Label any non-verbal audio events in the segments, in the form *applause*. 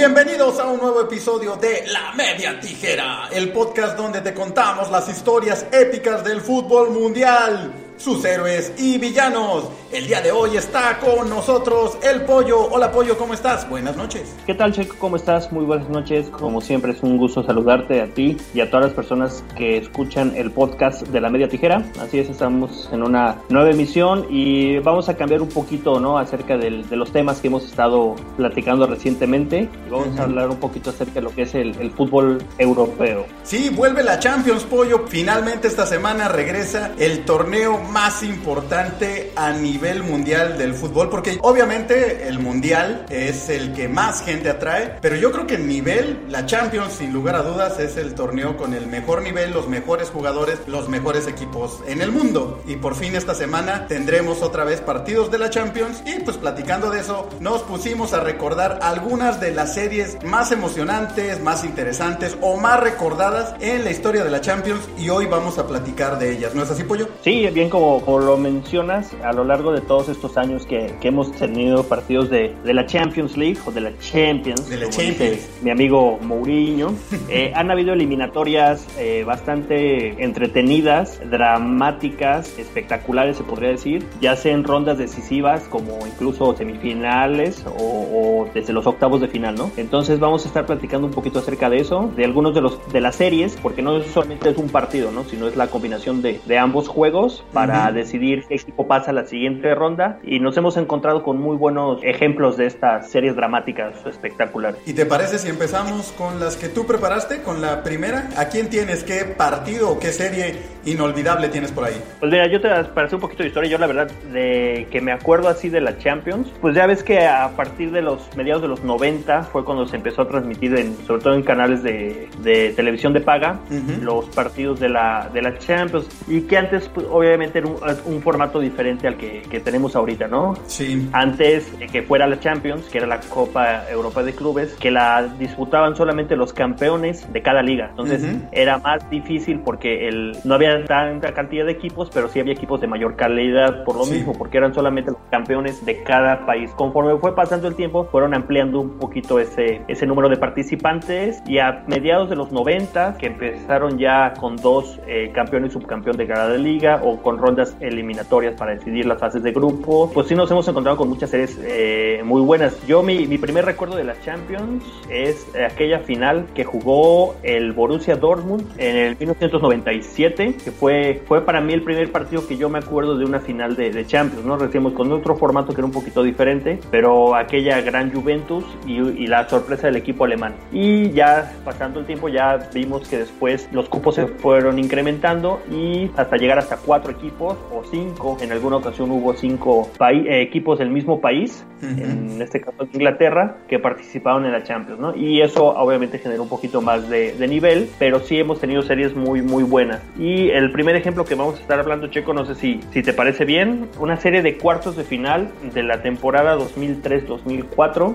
Bienvenidos a un nuevo episodio de La Media Tijera, el podcast donde te contamos las historias épicas del fútbol mundial sus héroes y villanos. El día de hoy está con nosotros el Pollo. Hola Pollo, ¿cómo estás? Buenas noches. ¿Qué tal Checo? ¿Cómo estás? Muy buenas noches. Como siempre es un gusto saludarte a ti y a todas las personas que escuchan el podcast de la media tijera. Así es, estamos en una nueva emisión y vamos a cambiar un poquito ¿no? acerca de los temas que hemos estado platicando recientemente. Y vamos a hablar un poquito acerca de lo que es el, el fútbol europeo. Sí, vuelve la Champions Pollo. Finalmente esta semana regresa el torneo más importante a nivel mundial del fútbol, porque obviamente el mundial es el que más gente atrae, pero yo creo que el nivel, la Champions, sin lugar a dudas, es el torneo con el mejor nivel, los mejores jugadores, los mejores equipos en el mundo. Y por fin esta semana tendremos otra vez partidos de la Champions y pues platicando de eso, nos pusimos a recordar algunas de las series más emocionantes, más interesantes o más recordadas en la historia de la Champions y hoy vamos a platicar de ellas. ¿No es así, Pollo? Sí, bien como como, lo mencionas, a lo largo de todos estos años que, hemos tenido partidos de, la Champions League o de la Champions, de la Champions. mi amigo Mourinho, eh, *laughs* han habido eliminatorias eh, bastante entretenidas, dramáticas, espectaculares se podría decir, ya sea en rondas decisivas como incluso semifinales o, desde los octavos de final, ¿no? Entonces vamos a estar platicando un poquito acerca de eso, de algunos de los de las series, porque no solamente es un partido, ¿no? Sino es la combinación de, de ambos juegos para para decidir qué equipo pasa a la siguiente ronda y nos hemos encontrado con muy buenos ejemplos de estas series dramáticas espectaculares. ¿Y te parece si empezamos con las que tú preparaste, con la primera? ¿A quién tienes? ¿Qué partido o qué serie inolvidable tienes por ahí? Pues mira, yo te para hacer un poquito de historia, yo la verdad de que me acuerdo así de la Champions, pues ya ves que a partir de los mediados de los 90 fue cuando se empezó a transmitir en, sobre todo en canales de, de televisión de paga los partidos de la, de la Champions y que antes pues, obviamente un, formato diferente al que, tenemos ahorita, ¿no? Sí. Antes de que fuera la Champions, que era la Copa Europa de Clubes, que la disputaban solamente los campeones de cada liga. Entonces era más difícil porque el, no había tanta cantidad de equipos, pero sí había equipos de mayor calidad por lo mismo, porque eran solamente los campeones de cada país. Conforme fue pasando el tiempo, fueron ampliando un poquito ese, ese número de participantes y a mediados de los 90, que empezaron ya con dos eh, campeones y subcampeón de cada liga o con rondas eliminatorias para decidir las fases de grupo. Pues sí nos hemos encontrado con muchas series eh, muy buenas. Yo mi, mi, primer recuerdo de la Champions es aquella final que jugó el Borussia Dortmund en el 1997, que fue, fue para mí el primer partido que yo me acuerdo de una final de, de Champions, ¿no? Recibimos con otro formato que era un poquito diferente, pero aquella gran Juventus y, y la sorpresa del equipo alemán. Y ya pasando el tiempo ya vimos que después los cupos se fueron incrementando y hasta llegar hasta cuatro equipos o cinco, en alguna ocasión hubo cinco eh, equipos del mismo país, en este caso Inglaterra, que participaron en la Champions, ¿no? Y eso obviamente generó un poquito más de, nivel, pero sí hemos tenido series muy, muy buenas. Y el primer ejemplo que vamos a estar hablando, Checo, no sé si, si te parece bien, una serie de cuartos de final de la temporada 2003-2004.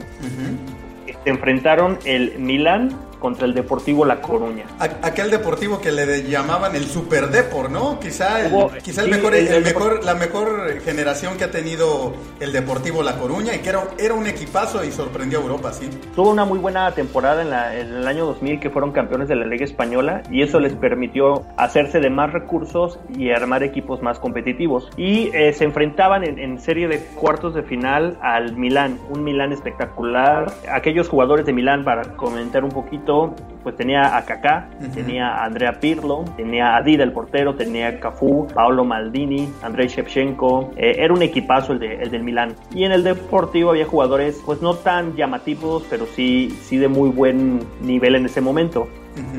Se enfrentaron el Milan contra el Deportivo La Coruña. aquel Deportivo que le llamaban el Super Depor, ¿no? Quizá, el, quizá el mejor, el, mejor, la mejor generación que ha tenido el Deportivo La Coruña y que era, era un equipazo y sorprendió a Europa, sí. Tuvo una muy buena temporada en, la, en, el año 2000 que fueron campeones de la Liga Española y eso les permitió hacerse de más recursos y armar equipos más competitivos. Y eh, se enfrentaban en, en serie de cuartos de final al Milán, un Milán espectacular. Aquellos jugadores de Milán, para comentar un poquito, pues tenía a Kaká, tenía a Andrea Pirlo, tenía a Dida el portero, tenía a Cafú, Paolo Maldini, Andrei Shevchenko, eh, era un equipazo el, de, el del Milán. Y en el Deportivo había jugadores pues no tan llamativos, pero sí, sí de muy buen nivel en ese momento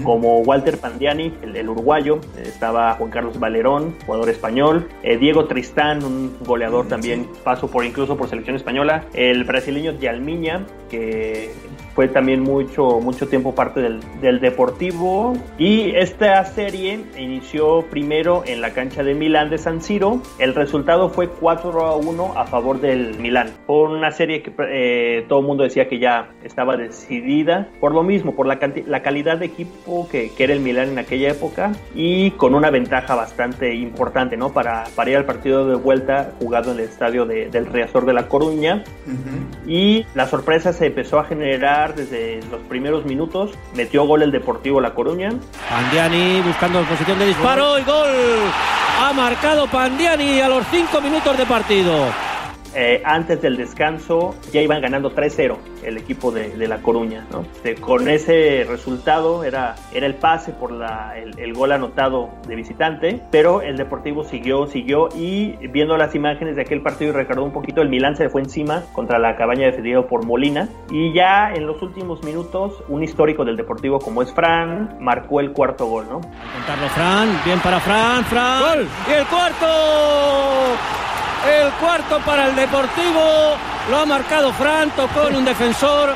como Walter Pandiani, el, uruguayo, estaba Juan Carlos Valerón, jugador español, eh, Diego Tristán, un goleador también, paso por incluso por selección española, el brasileño Yalmiña, que fue también mucho, mucho tiempo parte del, del, Deportivo. Y esta serie inició primero en la cancha de Milán de San Siro. El resultado fue 4 a 1 a favor del Milán. Por una serie que eh, todo el mundo decía que ya estaba decidida. Por lo mismo, por la, la calidad de equipo que, que, era el Milán en aquella época. Y con una ventaja bastante importante, ¿no? Para, para ir al partido de vuelta jugado en el estadio de, del Reazor de La Coruña. Y la sorpresa se empezó a generar desde los primeros minutos. Metió gol el Deportivo La Coruña. Pandiani buscando posición de disparo y gol. Ha marcado Pandiani a los 5 minutos de partido. Eh, antes del descanso ya iban ganando 3-0 el equipo de, La Coruña. ¿no? con ese resultado era, era el pase por la, el, gol anotado de visitante, pero el Deportivo siguió, siguió y viendo las imágenes de aquel partido y recordó un poquito, el Milán se fue encima contra la cabaña defendido por Molina y ya en los últimos minutos un histórico del Deportivo como es Fran marcó el cuarto gol. ¿no? Contarlo Fran, bien para Fran, Fran. ¡Gol! ¡Y el cuarto! El cuarto para el Deportivo. Lo ha marcado Fran, tocó en un defensor.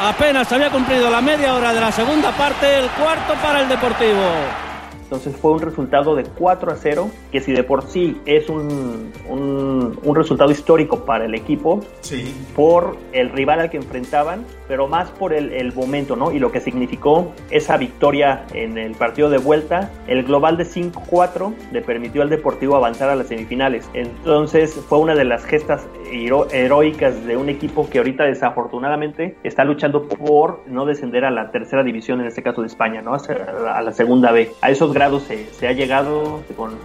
Apenas había cumplido la media hora de la segunda parte. El cuarto para el Deportivo. Entonces fue un resultado de 4 a 0, que si de por sí es un, un, resultado histórico para el equipo, sí. por el rival al que enfrentaban, pero más por el, el, momento, ¿no? Y lo que significó esa victoria en el partido de vuelta. El global de 5-4 le permitió al Deportivo avanzar a las semifinales. Entonces fue una de las gestas heroicas de un equipo que ahorita desafortunadamente está luchando por no descender a la tercera división, en este caso de España, ¿no? A la segunda B. A esos se, ha llegado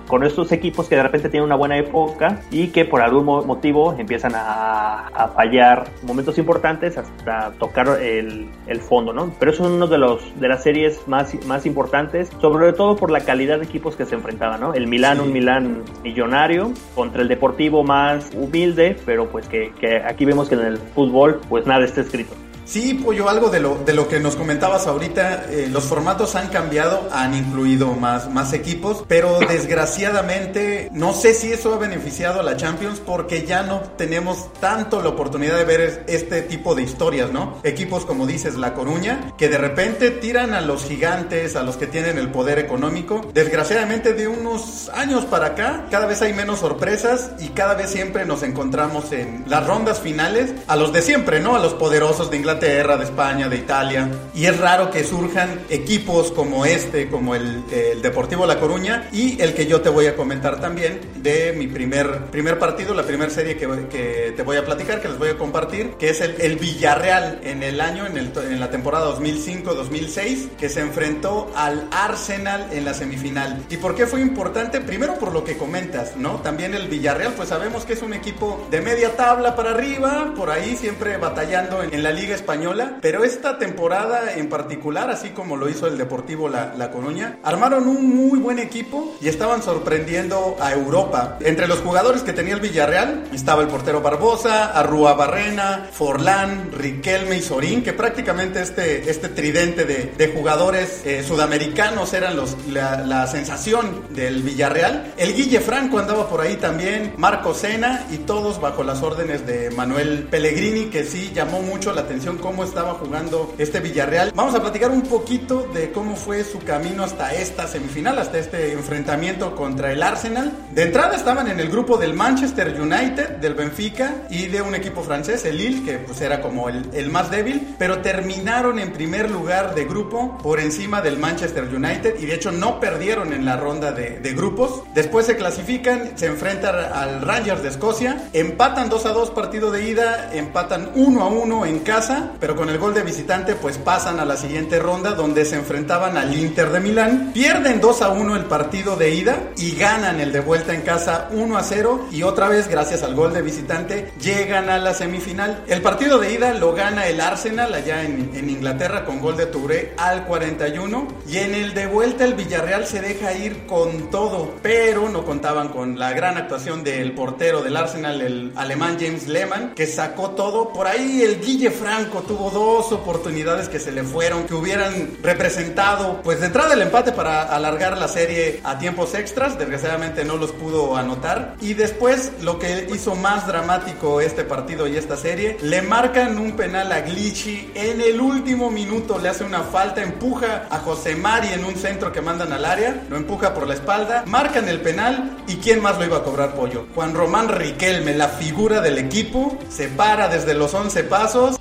con, estos equipos que de repente tienen una buena época y que por algún motivo empiezan a, fallar momentos importantes hasta tocar el, fondo, ¿no? Pero eso es uno de los de las series más, más importantes, sobre todo por la calidad de equipos que se enfrentaban, ¿no? El Milán, un Milán millonario contra el Deportivo más humilde, pero pues que, que aquí vemos que en el fútbol pues nada está escrito. Sí, Pollo, algo de lo, de lo que nos comentabas ahorita, eh, los formatos han cambiado, han incluido más, más equipos, pero desgraciadamente no sé si eso ha beneficiado a la Champions porque ya no tenemos tanto la oportunidad de ver este tipo de historias, ¿no? Equipos como dices, La Coruña, que de repente tiran a los gigantes, a los que tienen el poder económico. Desgraciadamente de unos años para acá, cada vez hay menos sorpresas y cada vez siempre nos encontramos en las rondas finales a los de siempre, ¿no? A los poderosos de Inglaterra de España, de Italia. Y es raro que surjan equipos como este, como el, Deportivo La Coruña y el que yo te voy a comentar también de mi primer, primer partido, la primera serie que, que te voy a platicar, que les voy a compartir, que es el, el Villarreal en el año, en, el, en la temporada 2005-2006, que se enfrentó al Arsenal en la semifinal. ¿Y por qué fue importante? Primero por lo que comentas, ¿no? También el Villarreal, pues sabemos que es un equipo de media tabla para arriba, por ahí siempre batallando en, en la Liga Española, pero esta temporada en particular, así como lo hizo el Deportivo La, la Coruña, armaron un muy buen equipo y estaban sorprendiendo a Europa. Entre los jugadores que tenía el Villarreal estaba el portero Barbosa, Arrua Barrena, Forlán, Riquelme y Sorín, que prácticamente este, este tridente de, de jugadores eh, sudamericanos eran los, la, la, sensación del Villarreal. El Guille Franco andaba por ahí también, Marco Sena y todos bajo las órdenes de Manuel Pellegrini, que sí llamó mucho la atención cómo estaba jugando este Villarreal. Vamos a platicar un poquito de cómo fue su camino hasta esta semifinal, hasta este enfrentamiento contra el Arsenal. De entrada estaban en el grupo del Manchester United, del Benfica y de un equipo francés, el Lille, que pues era como el, más débil, pero terminaron en primer lugar de grupo por encima del Manchester United y de hecho no perdieron en la ronda de, de grupos. Después se clasifican, se enfrentan al Rangers de Escocia, empatan 2 a 2 partido de ida, empatan 1 a 1 en casa pero con el gol de visitante pues pasan a la siguiente ronda donde se enfrentaban al Inter de Milán, pierden 2 a 1 el partido de ida y ganan el de vuelta en casa 1 a 0 y otra vez gracias al gol de visitante llegan a la semifinal. El partido de ida lo gana el Arsenal allá en, Inglaterra con gol de Touré al 41 y en el de vuelta el Villarreal se deja ir con todo, pero no contaban con la gran actuación del portero del Arsenal, el alemán James Lehmann, que sacó todo. Por ahí el Guille Franco tuvo dos oportunidades que se le fueron, que hubieran representado, pues de entrada el empate para alargar la serie a tiempos extras, desgraciadamente no los pudo anotar. Y después lo que hizo más dramático este partido y esta serie, le marcan un penal a Glitchy en el último minuto, le hace una falta, empuja a José Mari en un centro que mandan al área, lo empuja por la espalda, marcan el penal y ¿quién más lo iba a cobrar pollo? Juan Román Riquelme, la figura del equipo, se para desde los 11 pasos.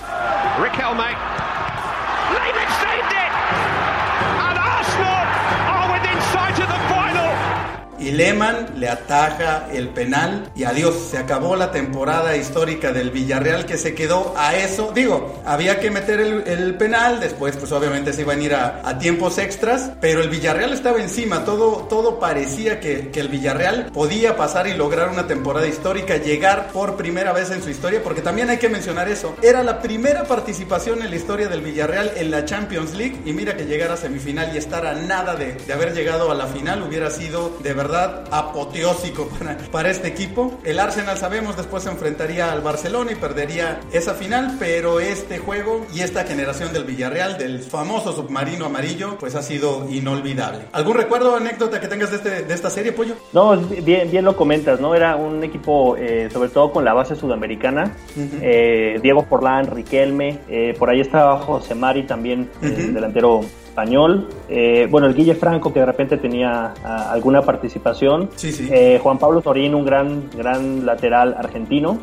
Riquelme. Y Lehmann le ataja el penal y adiós, se acabó la temporada histórica del Villarreal que se quedó a eso. Digo, había que meter el, penal, después pues obviamente se iban a ir a, tiempos extras, pero el Villarreal estaba encima, todo, todo parecía que, que el Villarreal podía pasar y lograr una temporada histórica, llegar por primera vez en su historia, porque también hay que mencionar eso, era la primera participación en la historia del Villarreal en la Champions League y mira que llegar a semifinal y estar a nada de, de haber llegado a la final hubiera sido de verdad apoteósico para, para este equipo. El Arsenal sabemos después se enfrentaría al Barcelona y perdería esa final, pero este juego y esta generación del Villarreal, del famoso submarino amarillo, pues ha sido inolvidable. ¿Algún recuerdo o anécdota que tengas de, este, de esta serie, Pollo? No, bien, bien lo comentas, ¿no? Era un equipo eh, sobre todo con la base sudamericana. Eh, Diego Forlán, Riquelme, eh, por ahí estaba José Mari también, delantero español. Eh, bueno, el Guille Franco, que de repente tenía ah, alguna participación. Eh, Juan Pablo Torín, un gran, gran lateral argentino.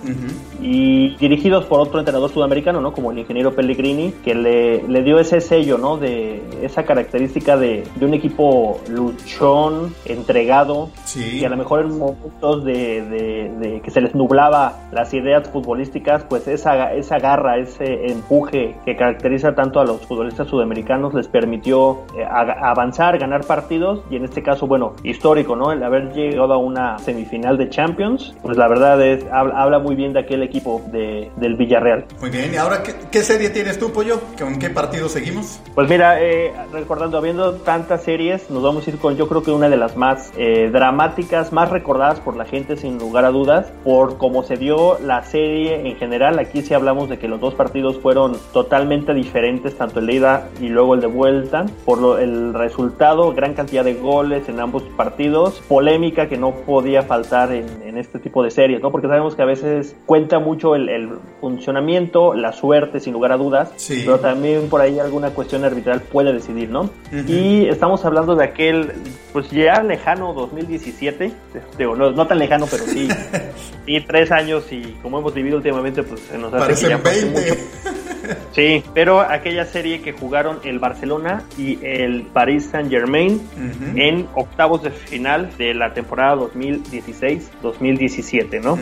Y dirigidos por otro entrenador sudamericano, ¿no? Como el ingeniero Pellegrini, que le, le dio ese sello, ¿no? De esa característica de, de un equipo luchón, entregado. Y a lo mejor en momentos de, de, que se les nublaba las ideas futbolísticas, pues esa, esa garra, ese empuje que caracteriza tanto a los futbolistas sudamericanos les permitió eh, avanzar, ganar partidos y en este caso, bueno, histórico, ¿no? El haber llegado a una semifinal de Champions, pues la verdad es, habla, muy bien de aquel equipo de, del Villarreal. Muy bien, ¿y ahora qué, serie tienes tú, Pollo? ¿Con qué partido seguimos? Pues mira, eh, recordando, habiendo tantas series, nos vamos a ir con yo creo que una de las más eh, dramáticas, más recordadas por la gente sin lugar a dudas, por cómo se dio la serie en general. Aquí sí hablamos de que los dos partidos fueron totalmente diferentes, tanto el de ida y luego el de vuelta por el resultado, gran cantidad de goles en ambos partidos, polémica que no podía faltar en, este tipo de series, ¿no? Porque sabemos que a veces cuenta mucho el, funcionamiento, la suerte, sin lugar a dudas, pero también por ahí alguna cuestión arbitral puede decidir, ¿no? Y estamos hablando de aquel, pues ya lejano 2017, digo, no, tan lejano, pero sí, *laughs* y tres años y como hemos vivido últimamente, pues se nos hace que ya 20. Sí, pero aquella serie que jugaron el Barcelona y el Paris Saint Germain en octavos de final de la temporada 2016-2017, ¿no?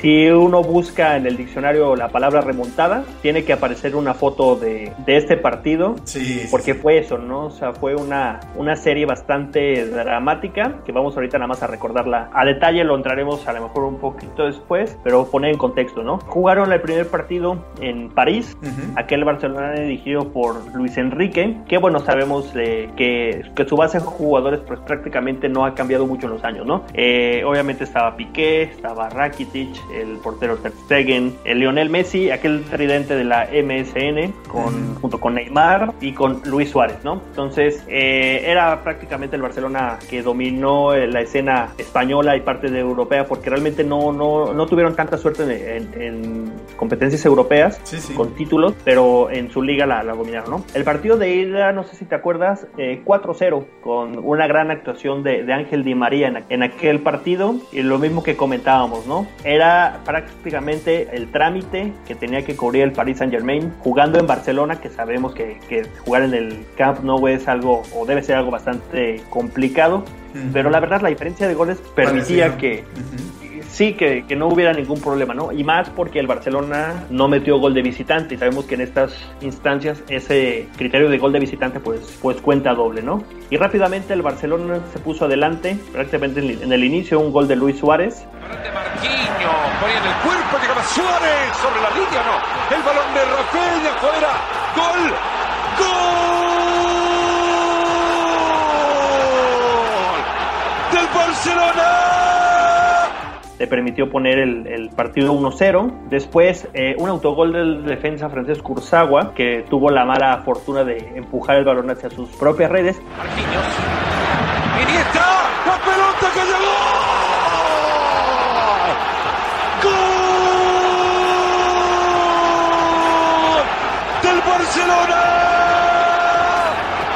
Si uno busca en el diccionario la palabra remontada, tiene que aparecer una foto de, este partido, sí, porque fue eso, ¿no? O sea, fue una, una serie bastante dramática, que vamos ahorita nada más a recordarla a detalle, lo entraremos a lo mejor un poquito después, pero poner en contexto, ¿no? Jugaron el primer partido en París, aquel Barcelona dirigido por Luis Enrique, que bueno, sabemos que, que, su base de jugadores pues prácticamente no ha cambiado mucho en los años, ¿no? Eh, obviamente estaba Piqué, estaba Rakitic, el portero Ter Stegen, el Lionel Messi, aquel tridente de la MSN, con, junto con Neymar y con Luis Suárez, ¿no? Entonces, eh, era prácticamente el Barcelona que dominó eh, la escena española y parte de europea, porque realmente no, no, no tuvieron tanta suerte en, competencias europeas con títulos, pero en su liga la, dominaron, ¿no? El partido de ida, no sé si te acuerdas, 4-0, eh, con una gran actuación de, de Ángel Di María en, en, aquel partido, y lo mismo que comentábamos, ¿no? Era prácticamente el trámite que tenía que cubrir el Paris Saint Germain, jugando en Barcelona, que sabemos que, que jugar en el Camp Nou es algo, o debe ser algo bastante complicado, pero la verdad la diferencia de goles permitía que, sí, que, que, no hubiera ningún problema, ¿no? Y más porque el Barcelona no metió gol de visitante y sabemos que en estas instancias ese criterio de gol de visitante pues, pues cuenta doble, ¿no? Y rápidamente el Barcelona se puso adelante, prácticamente en el inicio un gol de Luis Suárez. El Suárez sobre la línea, no, el balón de Rafinha afuera, gol, gol del Barcelona le permitió poner el, partido 1-0. Después, eh, un autogol del defensa francés Kurzawa, que tuvo la mala fortuna de empujar el balón hacia sus propias redes la pelota que llegó. ¡Gol! Del Barcelona.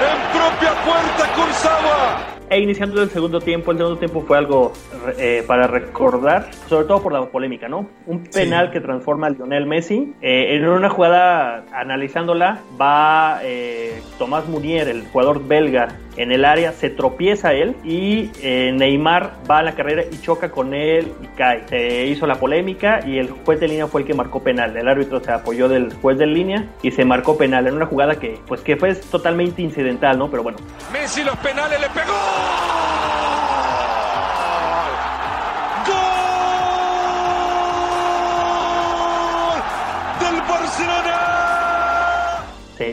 En propia puerta Kurzawa e iniciando el segundo tiempo, el segundo tiempo fue algo eh, para recordar, sobre todo por la polémica, ¿no? Un penal que transforma a Lionel Messi. Eh, en una jugada, analizándola, va eh, Tomás Munier, el jugador belga, en el área, se tropieza él y eh, Neymar va a la carrera y choca con él y cae. Se hizo la polémica y el juez de línea fue el que marcó penal. El árbitro se apoyó del juez de línea y se marcó penal en una jugada que, pues, que fue totalmente incidental, ¿no? Pero bueno. Messi los penales le pegó.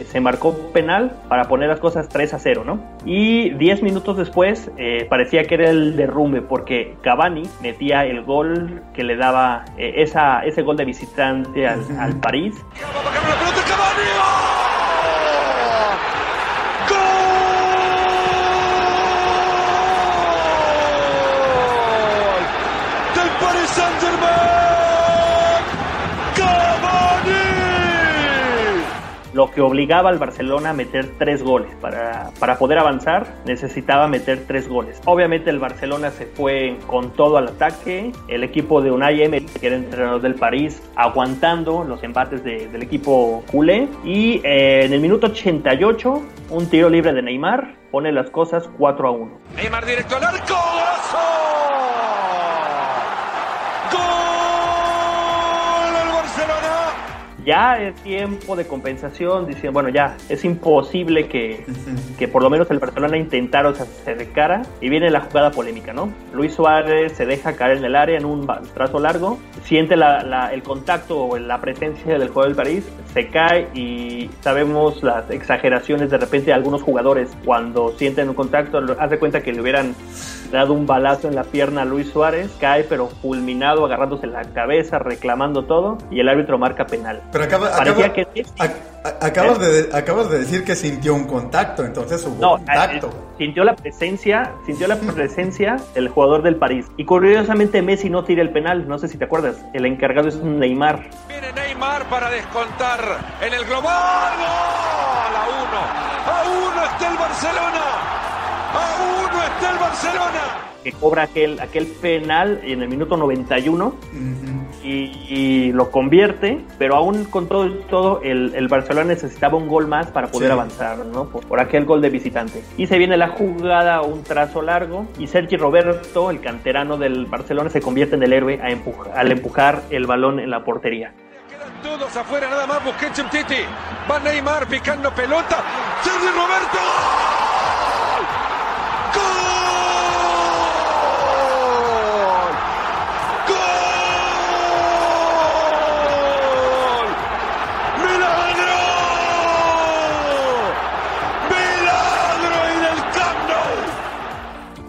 Se, marcó penal para poner las cosas 3 a 0, ¿no? Y 10 minutos después eh, parecía que era el derrumbe porque Cavani metía el gol que le daba eh, esa, ese gol de visitante al, al París. Lo que obligaba al Barcelona a meter tres goles. Para, para poder avanzar necesitaba meter tres goles. Obviamente el Barcelona se fue con todo al ataque. El equipo de Unai Emery, que era entrenador del París, aguantando los embates del equipo culé. Y eh, en el minuto 88, un tiro libre de Neymar pone las cosas 4 a 1. Neymar directo al arco. Ya es tiempo de compensación, diciendo, bueno, ya es imposible que, que por lo menos el Barcelona intentara o sea, se acercara y viene la jugada polémica, ¿no? Luis Suárez se deja caer en el área en un trazo largo, siente la, el contacto o la presencia del juego del París, se cae y sabemos las exageraciones de repente de algunos jugadores cuando sienten un contacto, hace cuenta que le hubieran dado un balazo en la pierna a Luis Suárez, cae pero fulminado, agarrándose la cabeza, reclamando todo y el árbitro marca penal. Pero acaba, que... acabas, de, acabas de decir que sintió un contacto, entonces hubo no, contacto. Eh, sintió la presencia, sintió la presencia del jugador del París. Y curiosamente Messi no tira el penal, no sé si te acuerdas, el encargado es Neymar. Viene Neymar para descontar en el global. ¡Gol! A uno, a uno está el Barcelona. A uno está el Barcelona. Que cobra aquel, aquel penal en el minuto 91 y, lo convierte, pero aún con todo todo, el, el Barcelona necesitaba un gol más para poder avanzar, ¿no? Por, aquel gol de visitante. Y se viene la jugada, un trazo largo, y Sergi Roberto, el canterano del Barcelona, se convierte en el héroe al empujar el balón en la portería. Quedan todos afuera, nada más Busquets Titi. Va Neymar picando pelota. Sergi Roberto.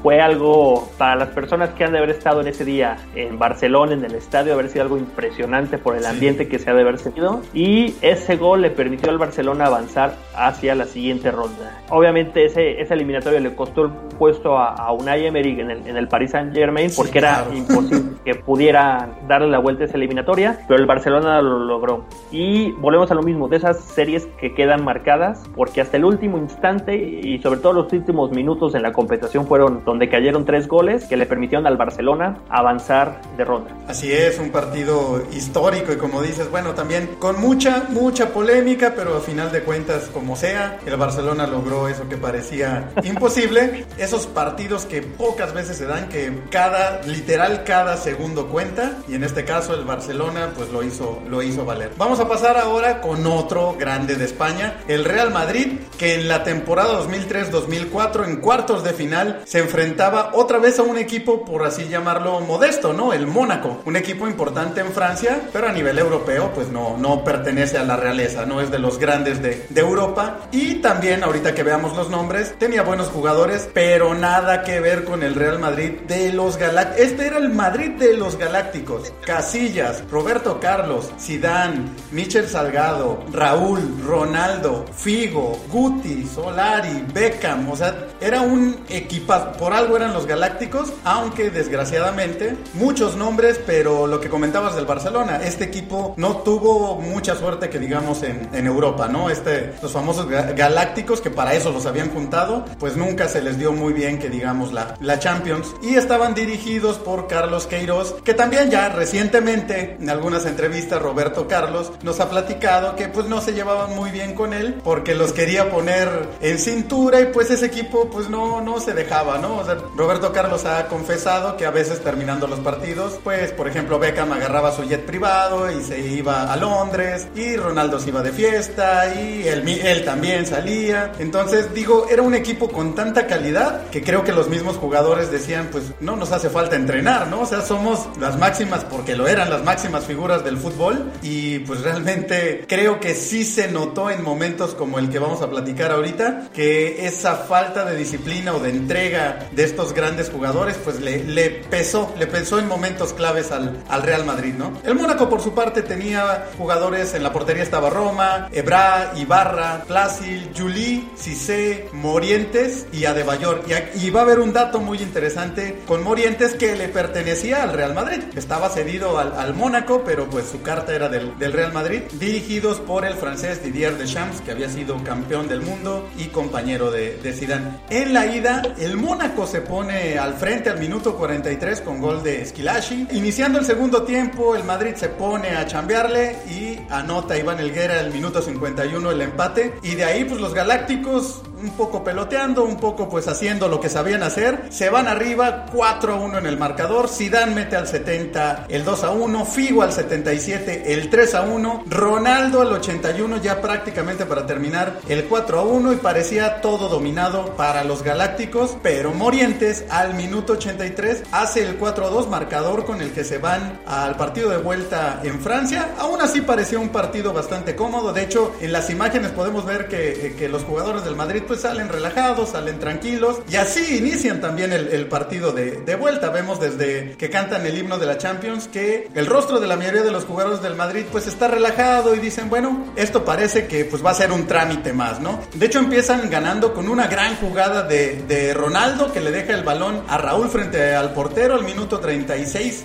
Fue algo para las personas que han de haber estado en ese día en Barcelona, en el estadio, haber sido algo impresionante por el ambiente que se ha de haber sentido. Y ese gol le permitió al Barcelona avanzar hacia la siguiente ronda. Obviamente ese, ese eliminatorio le costó el puesto a, a Unai Emery en el, en el Paris Saint Germain porque era imposible *laughs* que pudiera darle la vuelta a esa eliminatoria, pero el Barcelona lo logró. Y volvemos a lo mismo, de esas series que quedan marcadas, porque hasta el último instante y sobre todo los últimos minutos en la competición fueron donde donde cayeron tres goles que le permitieron al Barcelona avanzar de ronda. Así es, un partido histórico y como dices, bueno, también con mucha, mucha polémica, pero a final de cuentas, como sea, el Barcelona logró eso que parecía imposible. Esos partidos que pocas veces se dan, que cada, literal, cada segundo cuenta, y en este caso el Barcelona pues lo hizo, lo hizo valer. Vamos a pasar ahora con otro grande de España, el Real Madrid, que en la temporada 2003-2004 en cuartos de final se enfrentó enfrentaba otra vez a un equipo, por así llamarlo, modesto, ¿no? El Mónaco, un equipo importante en Francia, pero a nivel europeo, pues no, no pertenece a la realeza, no es de los grandes de, de Europa. Y también, ahorita que veamos los nombres, tenía buenos jugadores, pero nada que ver con el Real Madrid de los Galácticos. Este era el Madrid de los Galácticos. Casillas, Roberto Carlos, Zidane, Michel Salgado, Raúl, Ronaldo, Figo, Guti, Solari, Beckham, o sea, era un equipazo por algo eran los Galácticos, aunque desgraciadamente muchos nombres, pero lo que comentabas del Barcelona, este equipo no tuvo mucha suerte que digamos en, Europa, ¿no? Este, los famosos Galácticos que para eso los habían juntado, pues nunca se les dio muy bien que digamos la, la Champions y estaban dirigidos por Carlos Queiroz, que también ya recientemente en algunas entrevistas Roberto Carlos nos ha platicado que pues no se llevaban muy bien con él porque los quería poner en cintura y pues ese equipo pues no, no se dejaba, ¿no? Roberto Carlos ha confesado que a veces terminando los partidos, pues por ejemplo Beckham agarraba su jet privado y se iba a Londres y Ronaldo se iba de fiesta y él, él también salía. Entonces digo, era un equipo con tanta calidad que creo que los mismos jugadores decían pues no nos hace falta entrenar, ¿no? O sea, somos las máximas porque lo eran las máximas figuras del fútbol y pues realmente creo que sí se notó en momentos como el que vamos a platicar ahorita que esa falta de disciplina o de entrega de estos grandes jugadores pues le, le pesó, le pesó en momentos claves al, al Real Madrid, ¿no? El Mónaco por su parte tenía jugadores en la portería estaba Roma, Ebra, Ibarra, Plácil, Juli, Cissé, Morientes y Adebayor. Y, y va a haber un dato muy interesante con Morientes que le pertenecía al Real Madrid. Estaba cedido al, al Mónaco, pero pues su carta era del, del, Real Madrid, dirigidos por el francés Didier Deschamps, que había sido campeón del mundo y compañero de, de Zidane. En la ida, el Mónaco se pone al frente al minuto 43 con gol de Esquilashi. Iniciando el segundo tiempo, el Madrid se pone a chambearle y anota Iván Elguera el minuto 51 el empate. Y de ahí, pues los Galácticos un poco peloteando, un poco pues haciendo lo que sabían hacer. Se van arriba 4 a 1 en el marcador. Zidane mete al 70 el 2 a 1, Figo al 77 el 3 a 1, Ronaldo al 81 ya prácticamente para terminar el 4 a 1 y parecía todo dominado para los Galácticos, pero Morientes al minuto 83 hace el 4 a 2 marcador con el que se van al partido de vuelta en Francia. Aún así parecía un partido bastante cómodo. De hecho, en las imágenes podemos ver que, que los jugadores del Madrid pues salen relajados, salen tranquilos y así inician también el, partido de, vuelta. Vemos desde que cantan el himno de la Champions que el rostro de la mayoría de los jugadores del Madrid pues está relajado y dicen, bueno, esto parece que pues va a ser un trámite más, ¿no? De hecho empiezan ganando con una gran jugada de, Ronaldo que le deja el balón a Raúl frente al portero al minuto 36.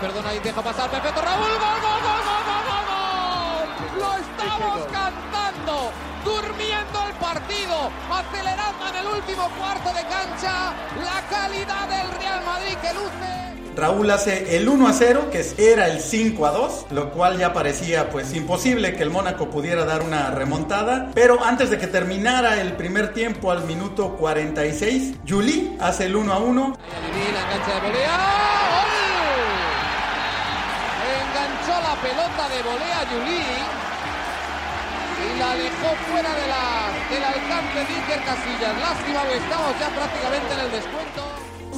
Perdona y deja pasar, perfecto, Raúl, gol, gol, gol, acelerando en el último cuarto de cancha, la calidad del Real Madrid que luce. Raúl hace el 1 a 0, que era el 5 a 2, lo cual ya parecía pues imposible que el Mónaco pudiera dar una remontada. Pero antes de que terminara el primer tiempo al minuto 46, Juli hace el 1 a 1. Enganchó la pelota de volea Juli la dejó fuera de la, del alcance de Iker Casillas. Lástima, estamos ya prácticamente en el descuento.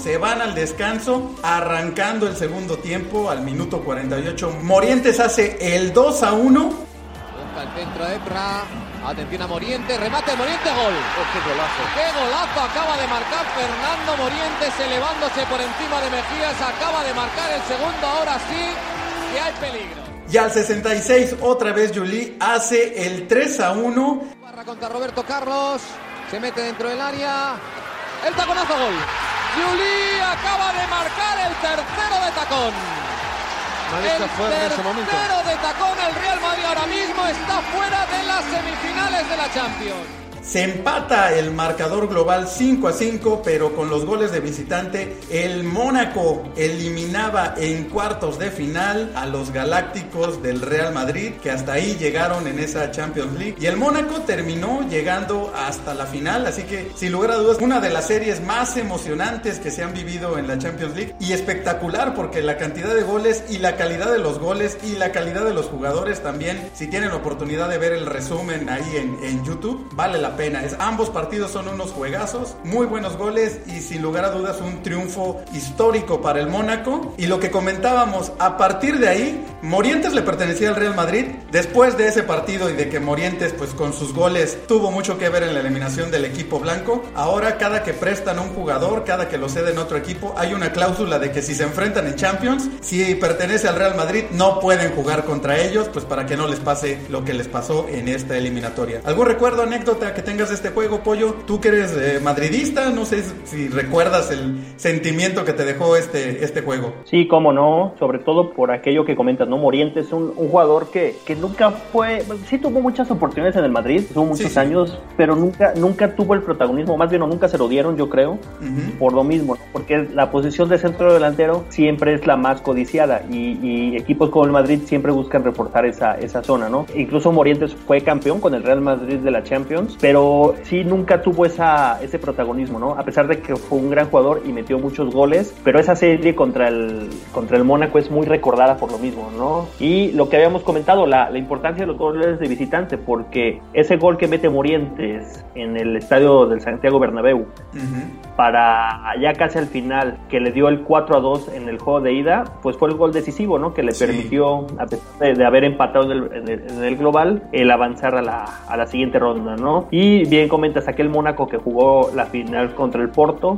Se van al descanso, arrancando el segundo tiempo al minuto 48. Morientes hace el 2 a 1. Busca el centro de Ebra. Atención a Morientes, remate Morientes, gol. Oh, qué golazo. Qué golazo acaba de marcar Fernando Morientes elevándose por encima de Mejías. Acaba de marcar el segundo, ahora sí que hay peligro. Y al 66 otra vez Juli hace el 3 a 1. Barra contra Roberto Carlos. Se mete dentro del área. El taconazo gol. Juli acaba de marcar el tercero de tacón. El tercero de tacón. El Real Madrid ahora mismo está fuera de las semifinales de la Champions. Se empata el marcador global 5 a 5, pero con los goles de visitante, el Mónaco eliminaba en cuartos de final a los Galácticos del Real Madrid, que hasta ahí llegaron en esa Champions League. Y el Mónaco terminó llegando hasta la final, así que sin lugar a dudas, una de las series más emocionantes que se han vivido en la Champions League y espectacular porque la cantidad de goles y la calidad de los goles y la calidad de los jugadores también, si tienen oportunidad de ver el resumen ahí en, en YouTube, vale la pena. Es, ambos partidos son unos juegazos, muy buenos goles y sin lugar a dudas un triunfo histórico para el Mónaco. Y lo que comentábamos, a partir de ahí, Morientes le pertenecía al Real Madrid. Después de ese partido y de que Morientes, pues con sus goles, tuvo mucho que ver en la eliminación del equipo blanco, ahora cada que prestan a un jugador, cada que lo ceden otro equipo, hay una cláusula de que si se enfrentan en Champions, si pertenece al Real Madrid, no pueden jugar contra ellos, pues para que no les pase lo que les pasó en esta eliminatoria. ¿Algún recuerdo, anécdota que que tengas este juego, Pollo. Tú que eres eh, madridista, no sé si recuerdas el sentimiento que te dejó este, este juego. Sí, cómo no, sobre todo por aquello que comentas, ¿no? Morientes es un, jugador que, que, nunca fue, sí tuvo muchas oportunidades en el Madrid, tuvo muchos años, pero nunca, nunca tuvo el protagonismo, más bien o nunca se lo dieron, yo creo, por lo mismo, porque la posición de centro delantero siempre es la más codiciada y, y, equipos como el Madrid siempre buscan reforzar esa, esa zona, ¿no? Incluso Morientes fue campeón con el Real Madrid de la Champions, pero sí nunca tuvo esa, ese protagonismo, ¿no? A pesar de que fue un gran jugador y metió muchos goles, pero esa serie contra el, contra el Mónaco es muy recordada por lo mismo, ¿no? Y lo que habíamos comentado, la, la importancia de los goles de visitante, porque ese gol que mete Morientes en el estadio del Santiago Bernabéu, para allá casi al final, que le dio el 4 a 2 en el juego de ida, pues fue el gol decisivo, ¿no? Que le permitió, a pesar de, haber empatado en el, global, el avanzar a la, a la siguiente ronda, ¿no? Y bien comentas aquel Mónaco que jugó la final contra el Porto,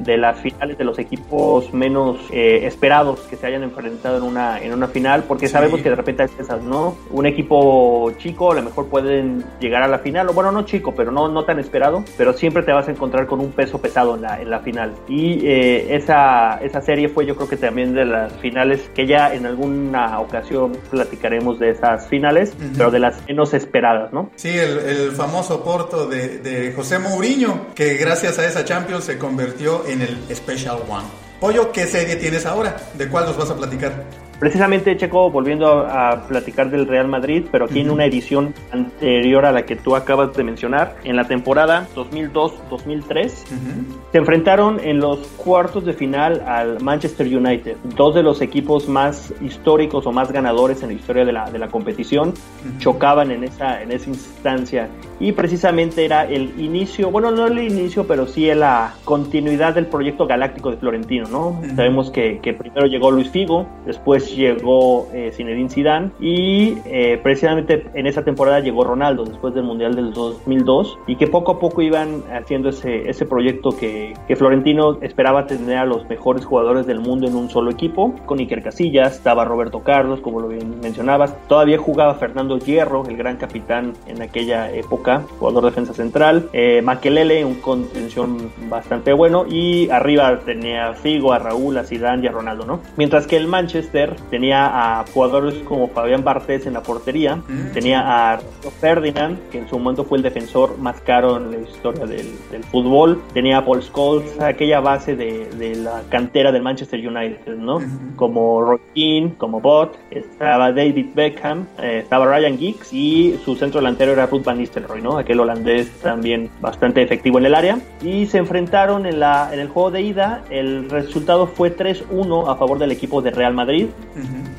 de las finales de los equipos menos eh, esperados que se hayan enfrentado en una, en una final, porque sabemos que de repente hay esas, ¿no? Un equipo chico a lo mejor pueden llegar a la final, o bueno, no chico, pero no, no tan esperado, pero siempre te vas a encontrar con un peso pesado en la, en la final. Y eh, esa, esa serie fue yo creo que también de las finales que ya en alguna ocasión platicaremos de esas finales, pero de las menos esperadas, ¿no? Sí, el, el famoso Porto de, de José Mourinho, que gracias a esa Champions se convirtió en el Special One. Pollo, ¿qué serie tienes ahora? ¿De cuál nos vas a platicar? Precisamente, Checo, volviendo a, platicar del Real Madrid, pero aquí en una edición anterior a la que tú acabas de mencionar, en la temporada 2002-2003, se enfrentaron en los cuartos de final al Manchester United, dos de los equipos más históricos o más ganadores en la historia de la, de la competición, chocaban en esa, en esa instancia. Y precisamente era el inicio, bueno, no el inicio, pero sí la continuidad del proyecto galáctico de Florentino, ¿no? Sabemos que, que primero llegó Luis Figo, después llegó eh, Zinedine Zidane y eh, precisamente en esa temporada llegó Ronaldo después del Mundial del 2002 y que poco a poco iban haciendo ese, ese proyecto que, que Florentino esperaba tener a los mejores jugadores del mundo en un solo equipo. Con Iker Casillas, estaba Roberto Carlos, como lo bien mencionabas. Todavía jugaba Fernando Hierro, el gran capitán en aquella época, jugador de defensa central. Eh, Maquelele, un contención bastante bueno. Y arriba tenía a Figo, a Raúl, a Zidane y a Ronaldo, ¿no? Mientras que el Manchester tenía a jugadores como Fabián Bartés en la portería, mm. tenía a Ferdinand, que en su momento fue el defensor más caro en la historia del, fútbol, tenía a Paul Scholes, aquella base de, la cantera del Manchester United, ¿no? Como Roy Keane, como Bot, estaba David Beckham, eh, estaba Ryan Giggs y su centro delantero era Ruth Van Nistelrooy, ¿no? Aquel holandés también bastante efectivo en el área. Y se enfrentaron en, la, en el juego de ida, el resultado fue 3-1 a favor del equipo de Real Madrid.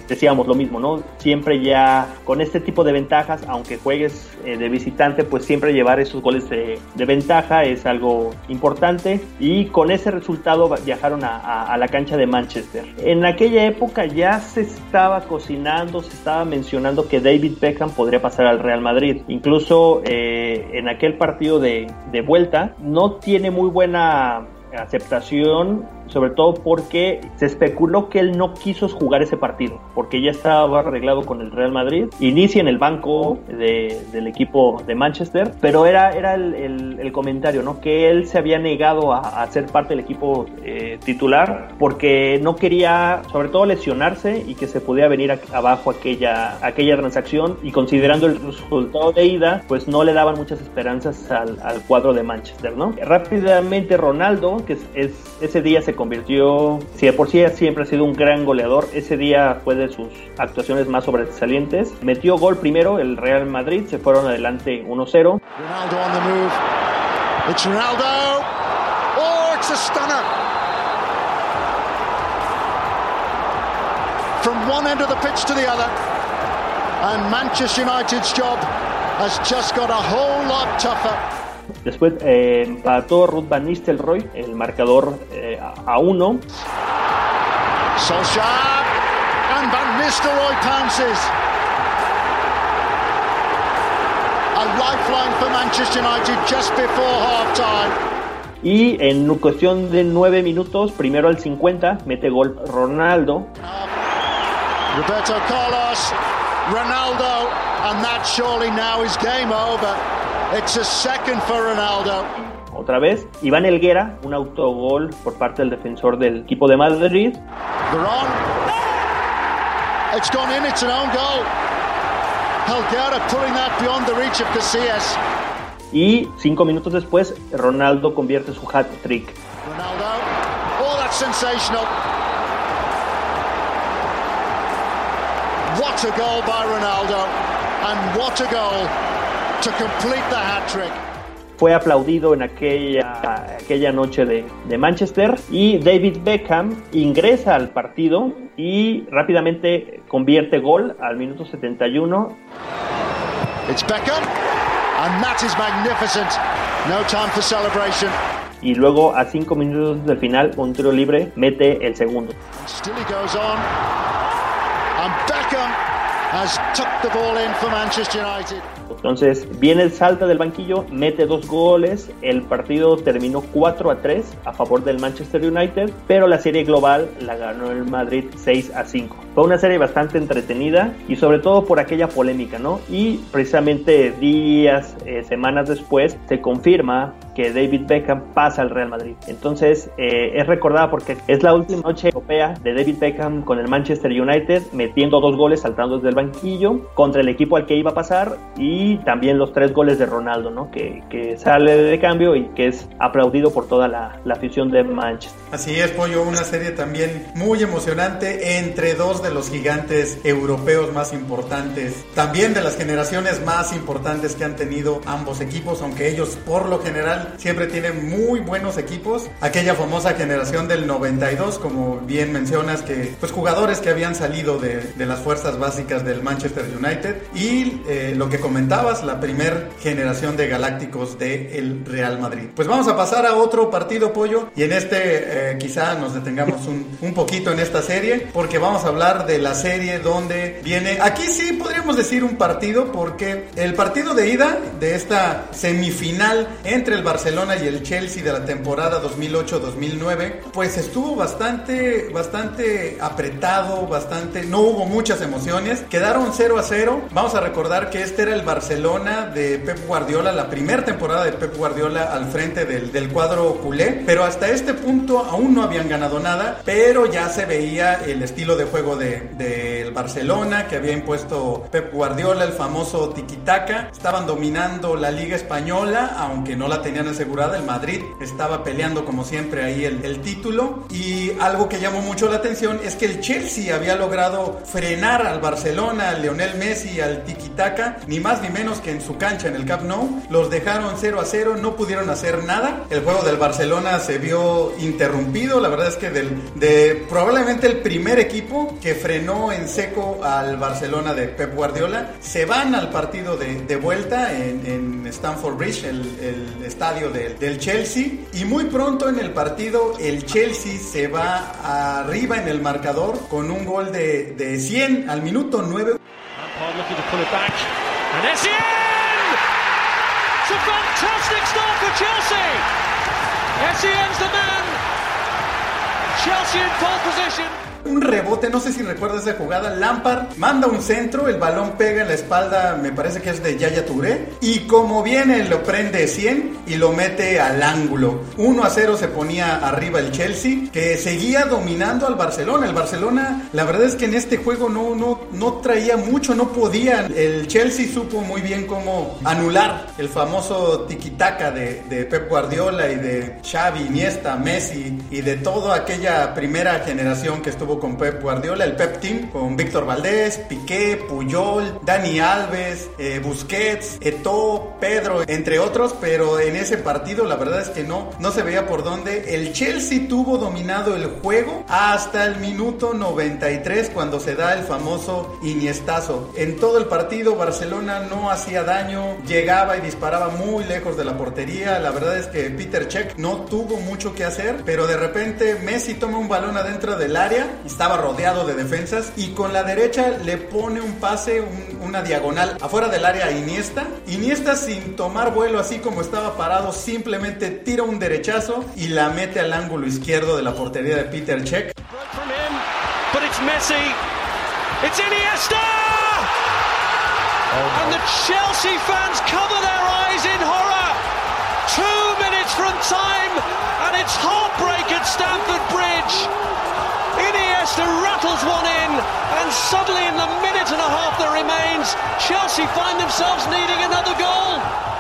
Decíamos lo mismo, ¿no? Siempre ya con este tipo de ventajas, aunque juegues eh, de visitante, pues siempre llevar esos goles de, ventaja es algo importante. Y con ese resultado viajaron a, la cancha de Manchester. En aquella época ya se estaba cocinando, se estaba mencionando que David Beckham podría pasar al Real Madrid. Incluso eh, en aquel partido de, de vuelta no tiene muy buena aceptación sobre todo porque se especuló que él no quiso jugar ese partido, porque ya estaba arreglado con el Real Madrid, inicia en el banco del equipo de Manchester, pero era, era el, comentario, ¿no? Que él se había negado a, ser parte del equipo eh, titular porque no quería, sobre todo, lesionarse y que se pudiera venir abajo aquella, aquella transacción y considerando el resultado de ida, pues no le daban muchas esperanzas al, cuadro de Manchester, ¿no? Rápidamente Ronaldo, que es, ese día se convirtió, si de por sí siempre ha sido un gran goleador, ese día fue de sus actuaciones más sobresalientes. Metió gol primero el Real Madrid, se fueron adelante 1-0. Ronaldo on the move. It's Ronaldo. Oh, it's a stunner. From one end of the pitch to the other. And Manchester United's job has just got a whole lot tougher. Después eh, empató Ruth Van Nistelrooy, el marcador eh, a uno. Solskjaer and Van Nistelrooy pounces. A lifeline for Manchester United just before half time. Y en cuestión de nueve minutos, primero al 50, mete gol Ronaldo. Roberto Carlos Ronaldo, and that surely now is game over. It's a second for Ronaldo. Otra vez, Iván Elguera, un autogol por parte del defensor del equipo de Madrid. Veron. It's gone in, it's an own goal. Helguera putting that beyond the reach of Casillas. Y cinco minutos después, Ronaldo convierte su hat trick. Ronaldo. Oh, that's sensational. What a goal by Ronaldo, and what a goal to complete the hat trick. Fue aplaudido en aquella, aquella noche de, de Manchester y David Beckham ingresa al partido y rápidamente convierte gol al minuto 71 It's Beckham, and that is magnificent. No time for celebration. y luego a cinco minutos del final un tiro libre mete el segundo. Still he goes on, and has tucked the ball in for Manchester United. Entonces viene, salta del banquillo, mete dos goles, el partido terminó 4 a 3 a favor del Manchester United, pero la serie global la ganó el Madrid 6 a 5. Fue una serie bastante entretenida y sobre todo por aquella polémica, ¿no? Y precisamente días, eh, semanas después, se confirma que David Beckham pasa al Real Madrid. Entonces eh, es recordada porque es la última noche europea de David Beckham con el Manchester United, metiendo dos goles saltando desde el banquillo contra el equipo al que iba a pasar y también los tres goles de Ronaldo, ¿no? Que, que sale de cambio y que es aplaudido por toda la, la afición de Manchester. Así es, Pollo, una serie también muy emocionante entre dos de los gigantes europeos más importantes, también de las generaciones más importantes que han tenido ambos equipos, aunque ellos por lo general siempre tienen muy buenos equipos. Aquella famosa generación del 92, como bien mencionas, que pues jugadores que habían salido de, de las fuerzas básicas del Manchester United y eh, lo que comentabas, la primer generación de galácticos del Real Madrid. Pues vamos a pasar a otro partido, Pollo, y en este eh, quizá nos detengamos un, un poquito en esta serie, porque vamos a hablar de la serie donde viene, aquí sí podríamos decir un partido, porque el partido de ida de esta semifinal entre el Barcelona y el Chelsea de la temporada 2008-2009, pues estuvo bastante, bastante apretado, bastante, no hubo muchas emociones, quedaron 0 a 0. Vamos a recordar que este era el Barcelona de Pep Guardiola, la primera temporada de Pep Guardiola al frente del, del cuadro culé, pero hasta este punto aún no habían ganado nada, pero ya se veía el estilo de juego del de, Barcelona que había impuesto Pep Guardiola, el famoso tiki-taka. Estaban dominando la Liga Española, aunque no la tenían asegurada. El Madrid estaba peleando como siempre ahí el, el título. Y algo que llamó mucho la atención es que el Chelsea había logrado frenar al Barcelona, al Lionel Messi, al tiki-taka, ni más ni menos que en su cancha en el Camp Nou. Los dejaron 0 a 0, no pudieron hacer nada. El juego del Barcelona se vio interrumpido. La verdad es que del, de probablemente el primer equipo que frenó en seco al Barcelona de Pep Guardiola. Se van al partido de, de vuelta en, en, Stamford Bridge, el, el estadio del, del, Chelsea. Y muy pronto en el partido el Chelsea se va arriba en el marcador con un gol de, de 100 al minuto 9. And it's the end! It's a fantastic start for Chelsea! Essien's the man! Chelsea in pole position. Un rebote, no sé si recuerdas esa jugada. Lampard manda un centro, el balón pega en la espalda, me parece que es de Yaya Touré. Y como viene, lo prende 100 y lo mete al ángulo. 1 a 0 se ponía arriba el Chelsea, que seguía dominando al Barcelona. El Barcelona, la verdad es que en este juego no, no, no traía mucho, no podía. El Chelsea supo muy bien cómo anular el famoso tiki-taka de, de Pep Guardiola y de Xavi, Iniesta, Messi y de toda aquella primera generación que estuvo con Pep Guardiola, el Pep Team, con Víctor Valdés, Piqué, Puyol, Dani Alves, eh, Busquets, Eto, Pedro, entre otros, pero en ese partido la verdad es que no, no se veía por dónde. El Chelsea tuvo dominado el juego hasta el minuto 93 cuando se da el famoso Iniestazo. En todo el partido Barcelona no hacía daño, llegaba y disparaba muy lejos de la portería. La verdad es que Peter Cech no tuvo mucho que hacer, pero de repente Messi toma un balón adentro del área estaba rodeado de defensas y con la derecha le pone un pase, un, una diagonal afuera del área a Iniesta. Iniesta sin tomar vuelo así como estaba parado simplemente tira un derechazo y la mete al ángulo izquierdo de la portería de Peter. It's Iniesta! And the Chelsea fans cover their eyes in horror. Two minutes from time, and it's heartbreak at Stamford Bridge. Iniesta rattles one in, and suddenly, in the minute and a half that remains, Chelsea find themselves needing another goal.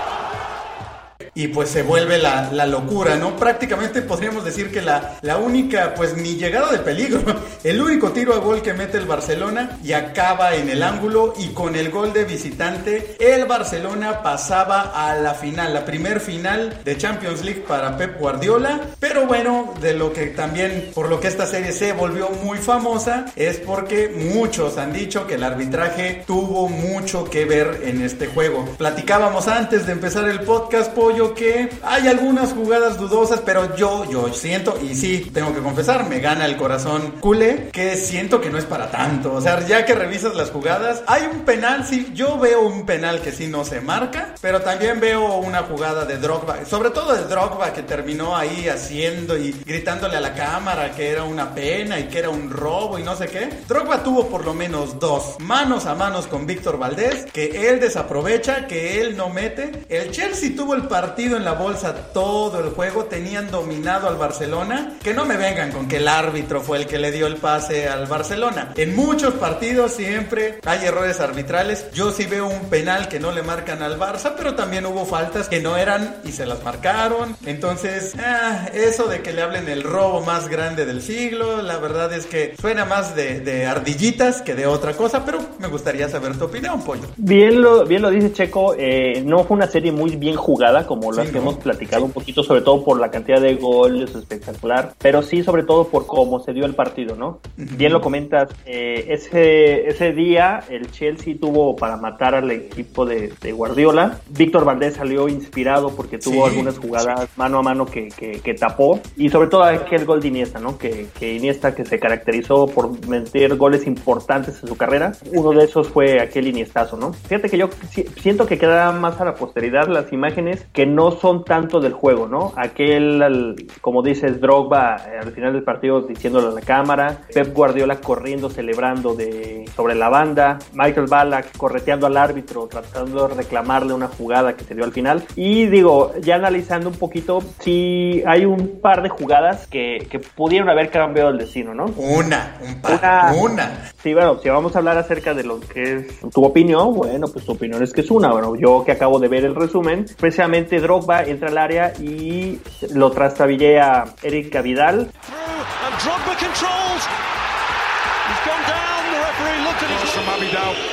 Y pues se vuelve la, la, locura, ¿no? Prácticamente podríamos decir que la, la única, pues ni llegada de peligro, *laughs* el único tiro a gol que mete el Barcelona y acaba en el ángulo y con el gol de visitante, el Barcelona pasaba a la final, la primer final de Champions League para Pep Guardiola, pero bueno, de lo que también, por lo que esta serie se volvió muy famosa, es porque muchos han dicho que el arbitraje tuvo mucho que ver en este juego. Platicábamos antes de empezar el podcast, que hay algunas jugadas dudosas, pero yo, yo siento, y sí, tengo que confesar, me gana el corazón culé, que siento que no es para tanto. O sea, ya que revisas las jugadas, hay un penal, sí, yo veo un penal que sí no se marca, pero también veo una jugada de Drogba, sobre todo de Drogba que terminó ahí haciendo y gritándole a la cámara que era una pena y que era un robo y no sé qué. Drogba tuvo por lo menos dos manos a manos con Víctor Valdés, que él desaprovecha, que él no mete. El Chelsea tuvo el partido en la bolsa todo el juego, tenían dominado al Barcelona. Que no me vengan con que el árbitro fue el que le dio el pase al Barcelona. En muchos partidos siempre hay errores arbitrales. Yo sí veo un penal que no le marcan al Barça, pero también hubo faltas que no eran y se las marcaron. Entonces, ah, eso de que le hablen el robo más grande del siglo, la verdad es que suena más de, ardillitas que de otra cosa, pero me gustaría saber tu opinión, Pollo. Bien lo, bien lo dice Checo, eh, no fue una serie muy bien jugada como las Sí, que ¿no? hemos platicado un poquito, sobre todo por la cantidad de goles espectacular, pero sí sobre todo por cómo se dio el partido, ¿no? Bien lo comentas, eh, ese, ese día el Chelsea tuvo para matar al equipo de, de Guardiola, Víctor Valdés salió inspirado porque tuvo Sí. algunas jugadas mano a mano que, que, que tapó, y sobre todo aquel gol de Iniesta, ¿no? Que, que Iniesta que se caracterizó por meter goles importantes en su carrera, uno de esos fue aquel Iniestazo, ¿no? Fíjate que yo si- siento que queda más a la posteridad las imágenes que no son tanto del juego, ¿no? Aquel, al- como dices, Drogba eh, al final del partido diciéndole a la cámara, Pep Guardiola corriendo, celebrando de, sobre la banda, Michael Ballack correteando al árbitro, tratando de reclamarle una jugada que se dio al final. Y digo, ya analizando un poquito, sí hay un par de jugadas que, que pudieron haber cambiado el destino, ¿no? Una, un par, Una. una. Sí, bueno, si vamos a hablar acerca de lo que es tu opinión, bueno, pues tu opinión es que es una. Bueno, yo que acabo de ver el resumen, precisamente Drogba entra al área y lo trastabillea Erika Vidal.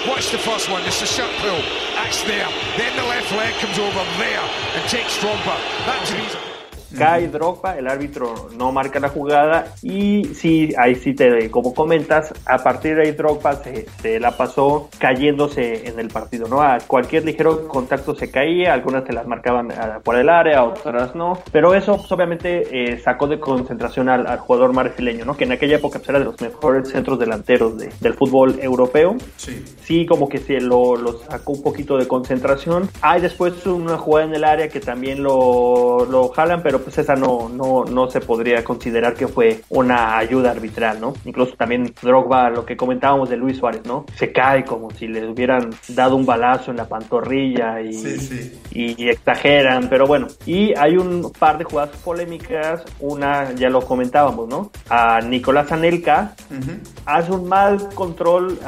Watch the first one. It's a shut pull. That's there. Then the left leg comes over there and takes Drogba. That's an easy. Cae Drogba, el árbitro no marca la jugada y sí, ahí sí te, como comentas, a partir de ahí Drogba se, se la pasó cayéndose en el partido, ¿no? A cualquier ligero contacto se caía, algunas se las marcaban ah, por el área, otras no, pero eso pues, obviamente eh, sacó de concentración al, al jugador marfileño, ¿no? Que en aquella época pues, era de los mejores centros delanteros de- del fútbol europeo Sí. sí como que se lo, lo sacó un poquito de concentración. Hay después una jugada en el área que también lo, lo jalan, pero pues esa no, no, no se podría considerar que fue una ayuda arbitral, ¿no? Incluso también Drogba, lo que comentábamos de Luis Suárez, ¿no? Se cae como si le hubieran dado un balazo en la pantorrilla y, Sí, sí. y exageran, pero bueno. Y hay un par de jugadas polémicas, una ya lo comentábamos, ¿no? A Nicolás Anelka Ujú. hace un mal control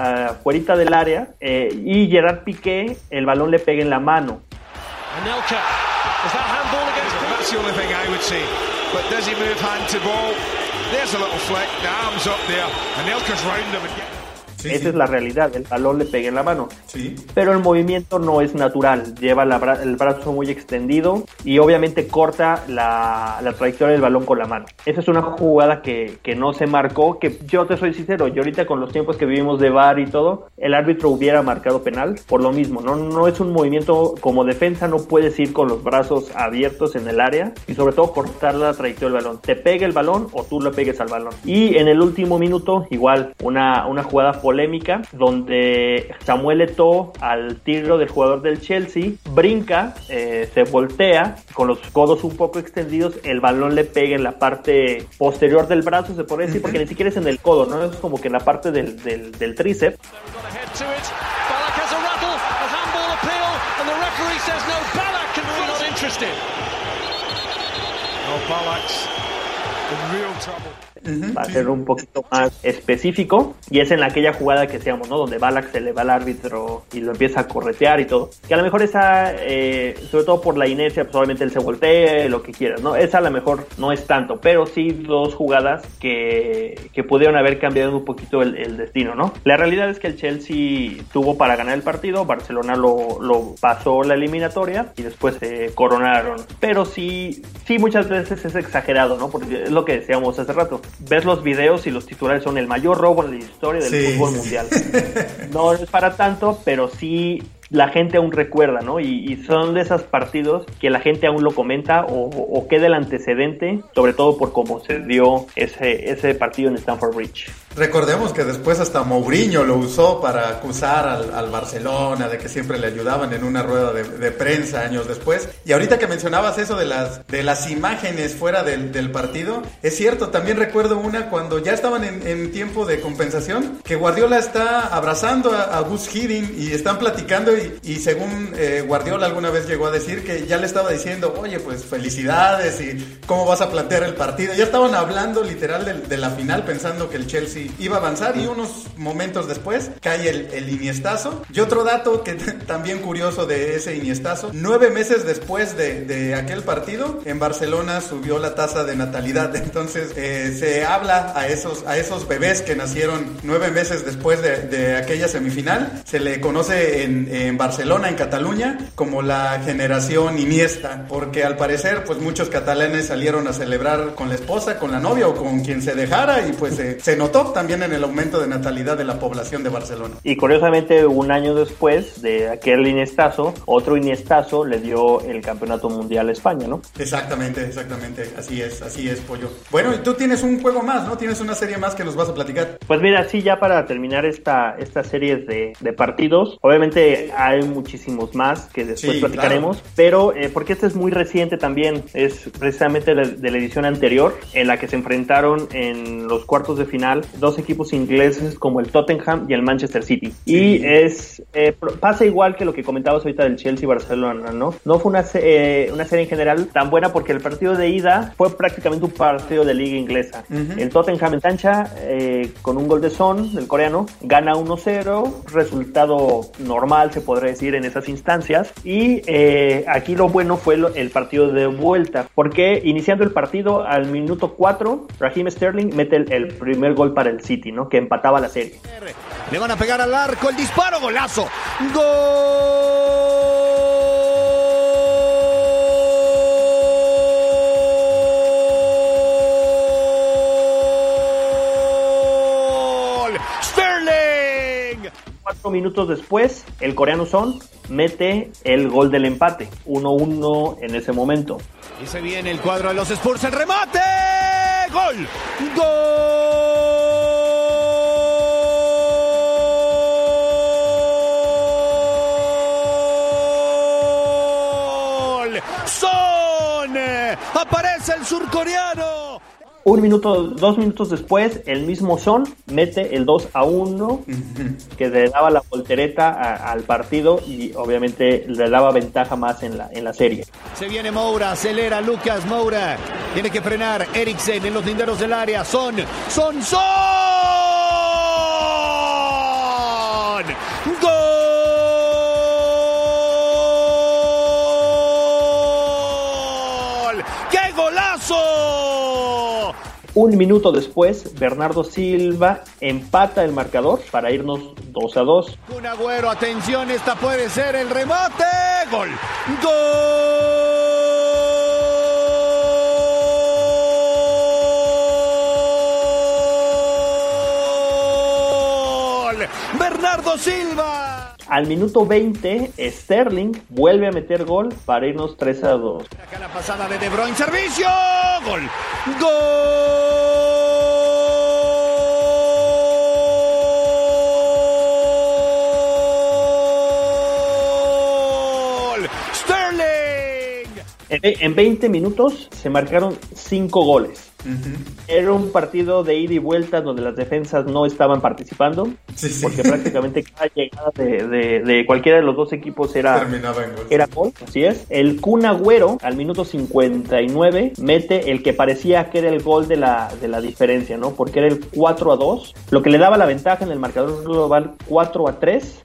fuerita del área eh, y Gerard Piqué el balón le pega en la mano. Anelka. That handball against Say. But does he move hand to ball? There's a little flick. The arm's up there. And Elka's round him and Sí, Esa sí. es la realidad, el balón le pega en la mano. Sí. Pero el movimiento no es natural, lleva la bra- el brazo muy extendido y obviamente corta la, la trayectoria del balón con la mano. Esa es una jugada que, que no se marcó, que yo te soy sincero, yo ahorita con los tiempos que vivimos de VAR y todo, el árbitro hubiera marcado penal por lo mismo, no, no es un movimiento como defensa, no puedes ir con los brazos abiertos en el área y sobre todo cortar la trayectoria del balón. Te pegue el balón o tú le pegues al balón. Y en el último minuto, igual, una, una jugada polémica donde Samuel Eto'o al tiro del jugador del Chelsea brinca, eh, se voltea con los codos un poco extendidos, el balón le pega en la parte posterior del brazo, se puede decir, porque ni siquiera es en el codo, ¿no? Es como que en la parte del, del, del tríceps. got ahead to it. Ballack has a rattle, a handball appeal, and the referee says no, Ballack's in real trouble. Va a ser un poquito más específico y es en aquella jugada que decíamos, ¿no? Donde Balak se le va al árbitro y lo empieza a corretear y todo. Que a lo mejor esa, eh, sobre todo por la inercia, pues obviamente él se voltea, lo que quieras, ¿no? Esa a lo mejor no es tanto, pero sí dos jugadas que, que pudieron haber cambiado un poquito el, el, destino, ¿no? La realidad es que el Chelsea tuvo para ganar el partido, Barcelona lo, lo pasó la eliminatoria y después se coronaron. Pero sí, sí muchas veces es exagerado, ¿no? Porque es lo que decíamos hace rato ves los videos y los titulares son el mayor robo en la historia del sí. fútbol mundial. *laughs* No es para tanto, pero sí la gente aún recuerda, ¿no? Y, y, son de esos partidos que la gente aún lo comenta o, o, queda el antecedente, sobre todo por cómo se dio ese, ese partido en Stamford Bridge. Recordemos que después hasta Mourinho lo usó para acusar al, al Barcelona de que siempre le ayudaban en una rueda de, de, prensa años después. Y ahorita que mencionabas eso de las, de las imágenes fuera del, del partido, es cierto, también recuerdo una cuando ya estaban en, en tiempo de compensación, que Guardiola está abrazando a, a Gus Hiddink y están platicando y, y según eh, Guardiola alguna vez llegó a decir que ya le estaba diciendo, oye, pues felicidades y cómo vas a plantear el partido. Ya estaban hablando literal de, de la final pensando que el Chelsea iba a avanzar y unos momentos después cae el, el Iniestazo. Y otro dato que también curioso de ese Iniestazo, nueve meses después de, de aquel partido, en Barcelona subió la tasa de natalidad. *laughs* Entonces eh, se habla a esos, a esos bebés que nacieron nueve meses después de, de aquella semifinal. Se le conoce en, en, Barcelona, en Cataluña, como la generación Iniesta, porque al parecer pues muchos catalanes salieron a celebrar con la esposa, con la novia o con quien se dejara y pues se notó también en el aumento de natalidad de la población de Barcelona. Y curiosamente, un año después de aquel Iniestazo, otro Iniestazo le dio el campeonato mundial a España, ¿no? Exactamente, exactamente. Así es, así es, Pollo. Bueno, y tú tienes un juego más, ¿no? Tienes una serie más que nos vas a platicar. Pues mira, sí, ya para terminar esta, esta serie de, de partidos, obviamente hay muchísimos más que después sí, platicaremos, claro. pero eh, porque este es muy reciente también, es precisamente de, de la edición anterior, en la que se enfrentaron en los cuartos de final dos equipos ingleses como el Tottenham y el Manchester City. Sí. Y es eh, pasa igual que lo que comentabas ahorita del Chelsea Barcelona, ¿no? No fue una, eh, una serie en general tan buena porque el partido de ida fue prácticamente un partido de liga inglesa. Uh -huh. El Tottenham en cancha eh, con un gol de Son, del coreano, gana 1-0, resultado normal se podría decir en esas instancias. Y eh, aquí lo bueno fue lo, el partido de vuelta, porque iniciando el partido al minuto 4, Raheem Sterling mete el, el primer gol para el City, ¿no? Que empataba la serie. Le van a pegar al arco, el disparo, golazo. ¡Gol! ¡Sterling! Cuatro minutos después, el coreano Son mete el gol del empate, 1-1 en ese momento. Y se viene el cuadro de los Spurs, el remate. ¡Gol! ¡Gol! Aparece el surcoreano. Un minuto, dos minutos después, el mismo Son mete el 2 a 1, *laughs* que le daba la voltereta a, al partido y obviamente le daba ventaja más en la, en la serie. Se viene Moura, acelera Lucas Moura. Tiene que frenar Eriksen en los linderos del área. Son, Son, Son. Un minuto después, Bernardo Silva empata el marcador para irnos 2 a 2. Un agüero, atención, esta puede ser el remate. Gol. Gol. Bernardo Silva. Al minuto 20, Sterling vuelve a meter gol para irnos 3 a 2. Acá la pasada de De Bruyne, servicio. Gol. Gol. Sterling. En 20 minutos se marcaron 5 goles. Era un partido de ida y vuelta donde las defensas no estaban participando, porque prácticamente cada llegada de, cualquiera de los dos equipos era, era gol. Así es. El Kun Agüero al minuto 59 mete el que parecía que era el gol de la, de la diferencia, ¿no? Porque era el 4 a 2, lo que le daba la ventaja en el marcador global 4 a 3.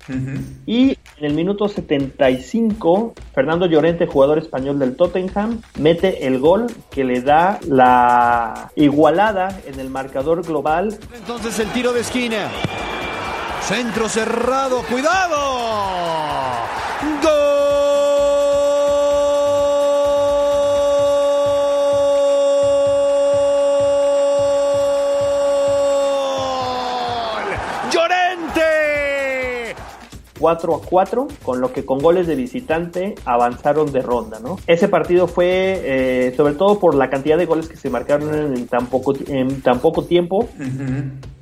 Y en el minuto 75, Fernando Llorente, jugador español del Tottenham, mete el gol que le da la igualada en el marcador global. Entonces el tiro de esquina. Centro cerrado, cuidado. Gol. 4 a 4, con lo que con goles de visitante avanzaron de ronda, ¿no? Ese partido fue, eh, sobre todo por la cantidad de goles que se marcaron en tan poco, en tan poco tiempo,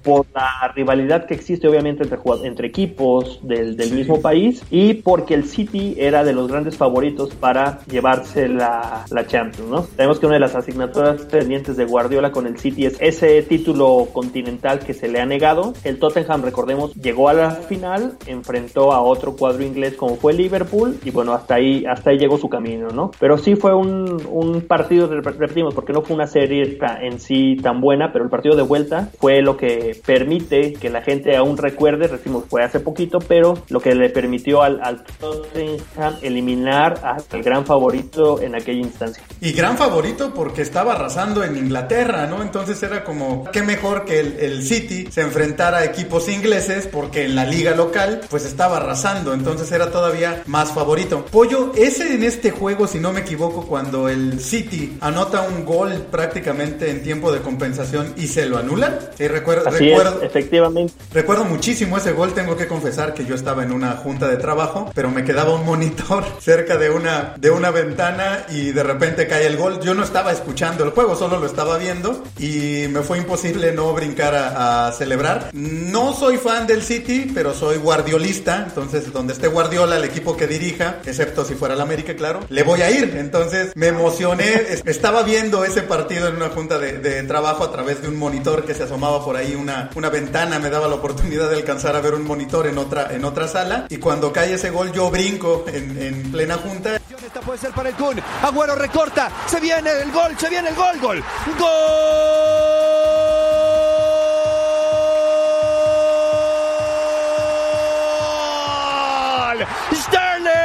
por la rivalidad que existe obviamente entre, entre equipos del, mismo país y porque el City era de los grandes favoritos para llevarse la, la Champions, ¿no? Sabemos que una de las asignaturas pendientes de Guardiola con el City es ese título continental que se le ha negado. El Tottenham, recordemos, llegó a la final, enfrentó a otro cuadro inglés como fue Liverpool y bueno, hasta ahí, hasta ahí llegó su camino, ¿no? Pero sí fue un, un partido, repetimos, porque no fue una serie en sí tan buena, pero el partido de vuelta fue lo que permite que la gente aún recuerde, decimos fue hace poquito, pero lo que le permitió al, al Tottenham eliminar al gran favorito en aquella instancia. Y gran favorito porque estaba arrasando en Inglaterra, ¿no? Entonces era como, qué mejor que el, el City se enfrentara a equipos ingleses porque en la liga local pues estaba arrasando, entonces era todavía más favorito. Pollo, ese en este juego, si no me equivoco, cuando el City anota un gol prácticamente en tiempo de compensación y se lo anulan. Sí, recuerdo, recuerdo, efectivamente. Recuerdo muchísimo ese gol, tengo que confesar que yo estaba en una junta de trabajo, pero me quedaba un monitor *laughs* cerca de una, de una ventana y de repente cae el gol. Yo no estaba escuchando el juego, solo lo estaba viendo y me fue imposible no brincar a, a celebrar. No soy fan del City, pero soy guardiolista, entonces donde esté Guardiola, el equipo que dirija, excepto si fuera el América, claro, le voy a ir. Entonces me emocioné, estaba viendo ese partido en una junta de, de trabajo a través de un monitor que se asomaba por ahí una, una ventana me daba la oportunidad de alcanzar a ver un monitor en otra, en otra sala. Y cuando cae ese gol, yo brinco en, en plena junta. Esta puede ser para el Kun. Agüero recorta. Se viene el gol, se viene el gol, gol. ¡Gol! ¡Sterling!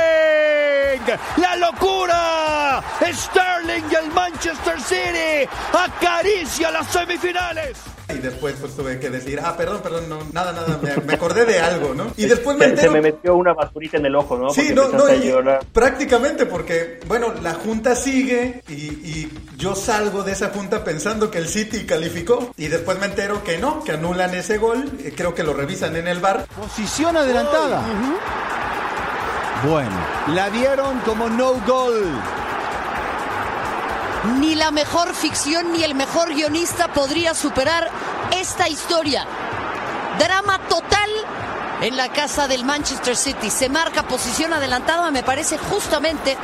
¡La locura! ¡Sterling y el Manchester City acaricia las semifinales! Y después pues tuve que decir, ah, perdón, perdón, no, nada, nada, me, me acordé de algo, ¿no? Y después me entero... se me metió una basurita en el ojo, ¿no? Sí, Porque no, no, y prácticamente porque, bueno, la junta sigue y, y yo salgo de esa junta pensando que el City calificó y después me entero que no, que anulan ese gol, eh, creo que lo revisan en el bar. Posición adelantada. Bueno, la dieron como no goal. Ni la mejor ficción ni el mejor guionista podría superar esta historia. Drama total en la casa del Manchester City. Se marca posición adelantada, me parece justamente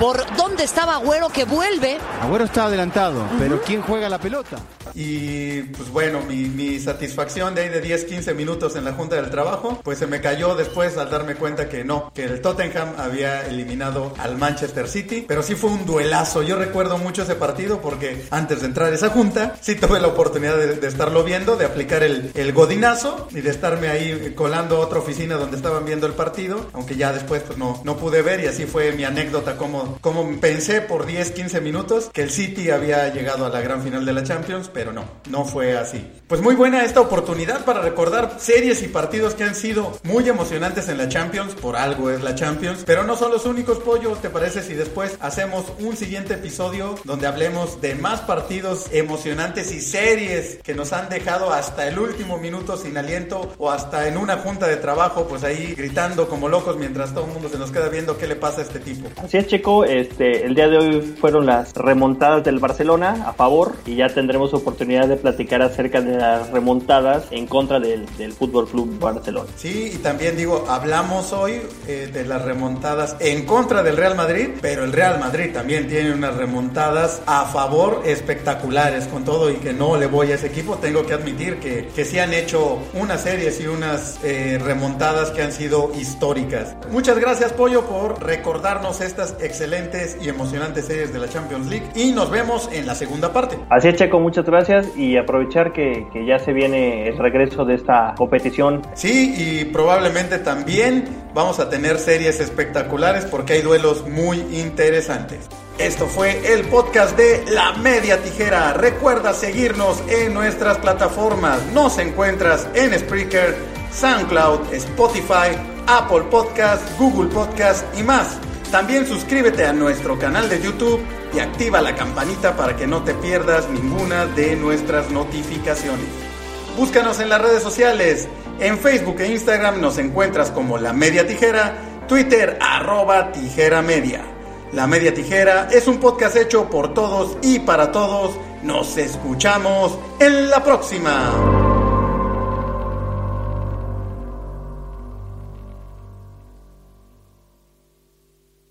por dónde estaba Agüero que vuelve. Agüero está adelantado, pero ¿quién juega la pelota? Y pues bueno, mi, mi satisfacción de ahí de 10, 15 minutos en la junta del trabajo, pues se me cayó después al darme cuenta que no, que el Tottenham había eliminado al Manchester City, pero sí fue un duelazo. Yo recuerdo mucho ese partido porque antes de entrar a esa junta, sí tuve la oportunidad de, de estarlo viendo, de aplicar el, el godinazo y de estarme ahí colando a otra oficina donde estaban viendo el partido, aunque ya después pues no, no pude ver y así fue mi anécdota como, pensé por 10, 15 minutos que el City había llegado a la gran final de la Champions, pero no, no fue así. Pues muy buena esta oportunidad para recordar series y partidos que han sido muy emocionantes en la Champions, por algo es la Champions, pero no son los únicos pollos, ¿te parece si después hacemos un siguiente episodio donde hablemos de más partidos emocionantes y series que nos han dejado hasta el último minuto sin aliento o hasta en una junta de trabajo, pues ahí gritando como locos mientras todo el mundo se nos queda viendo qué le pasa a este tipo? Así es, Este, el día de hoy fueron las remontadas del Barcelona a favor y ya tendremos oportunidad de platicar acerca de las remontadas en contra del, del Fútbol Club Barcelona. Sí, y también digo, hablamos hoy eh, de las remontadas en contra del Real Madrid, pero el Real Madrid también tiene unas remontadas a favor espectaculares con todo y que no le voy a ese equipo. Tengo que admitir que, que sí han hecho unas series y unas eh, remontadas que han sido históricas. Muchas gracias, Pollo, por recordarnos estas excelentes y emocionantes series de la Champions League y nos vemos en la segunda parte. Así es, Checo, muchas gracias y aprovechar que, que ya se viene el regreso de esta competición. Sí, y probablemente también vamos a tener series espectaculares porque hay duelos muy interesantes. Esto fue el podcast de La Media Tijera. Recuerda seguirnos en nuestras plataformas. Nos encuentras en Spreaker, SoundCloud, Spotify, Apple Podcast, Google Podcast y más. También suscríbete a nuestro canal de YouTube y activa la campanita para que no te pierdas ninguna de nuestras notificaciones. Búscanos en las redes sociales. En Facebook e Instagram nos encuentras como La Media Tijera, Twitter arroba Tijera Media. La Media Tijera es un podcast hecho por todos y para todos. Nos escuchamos en la próxima.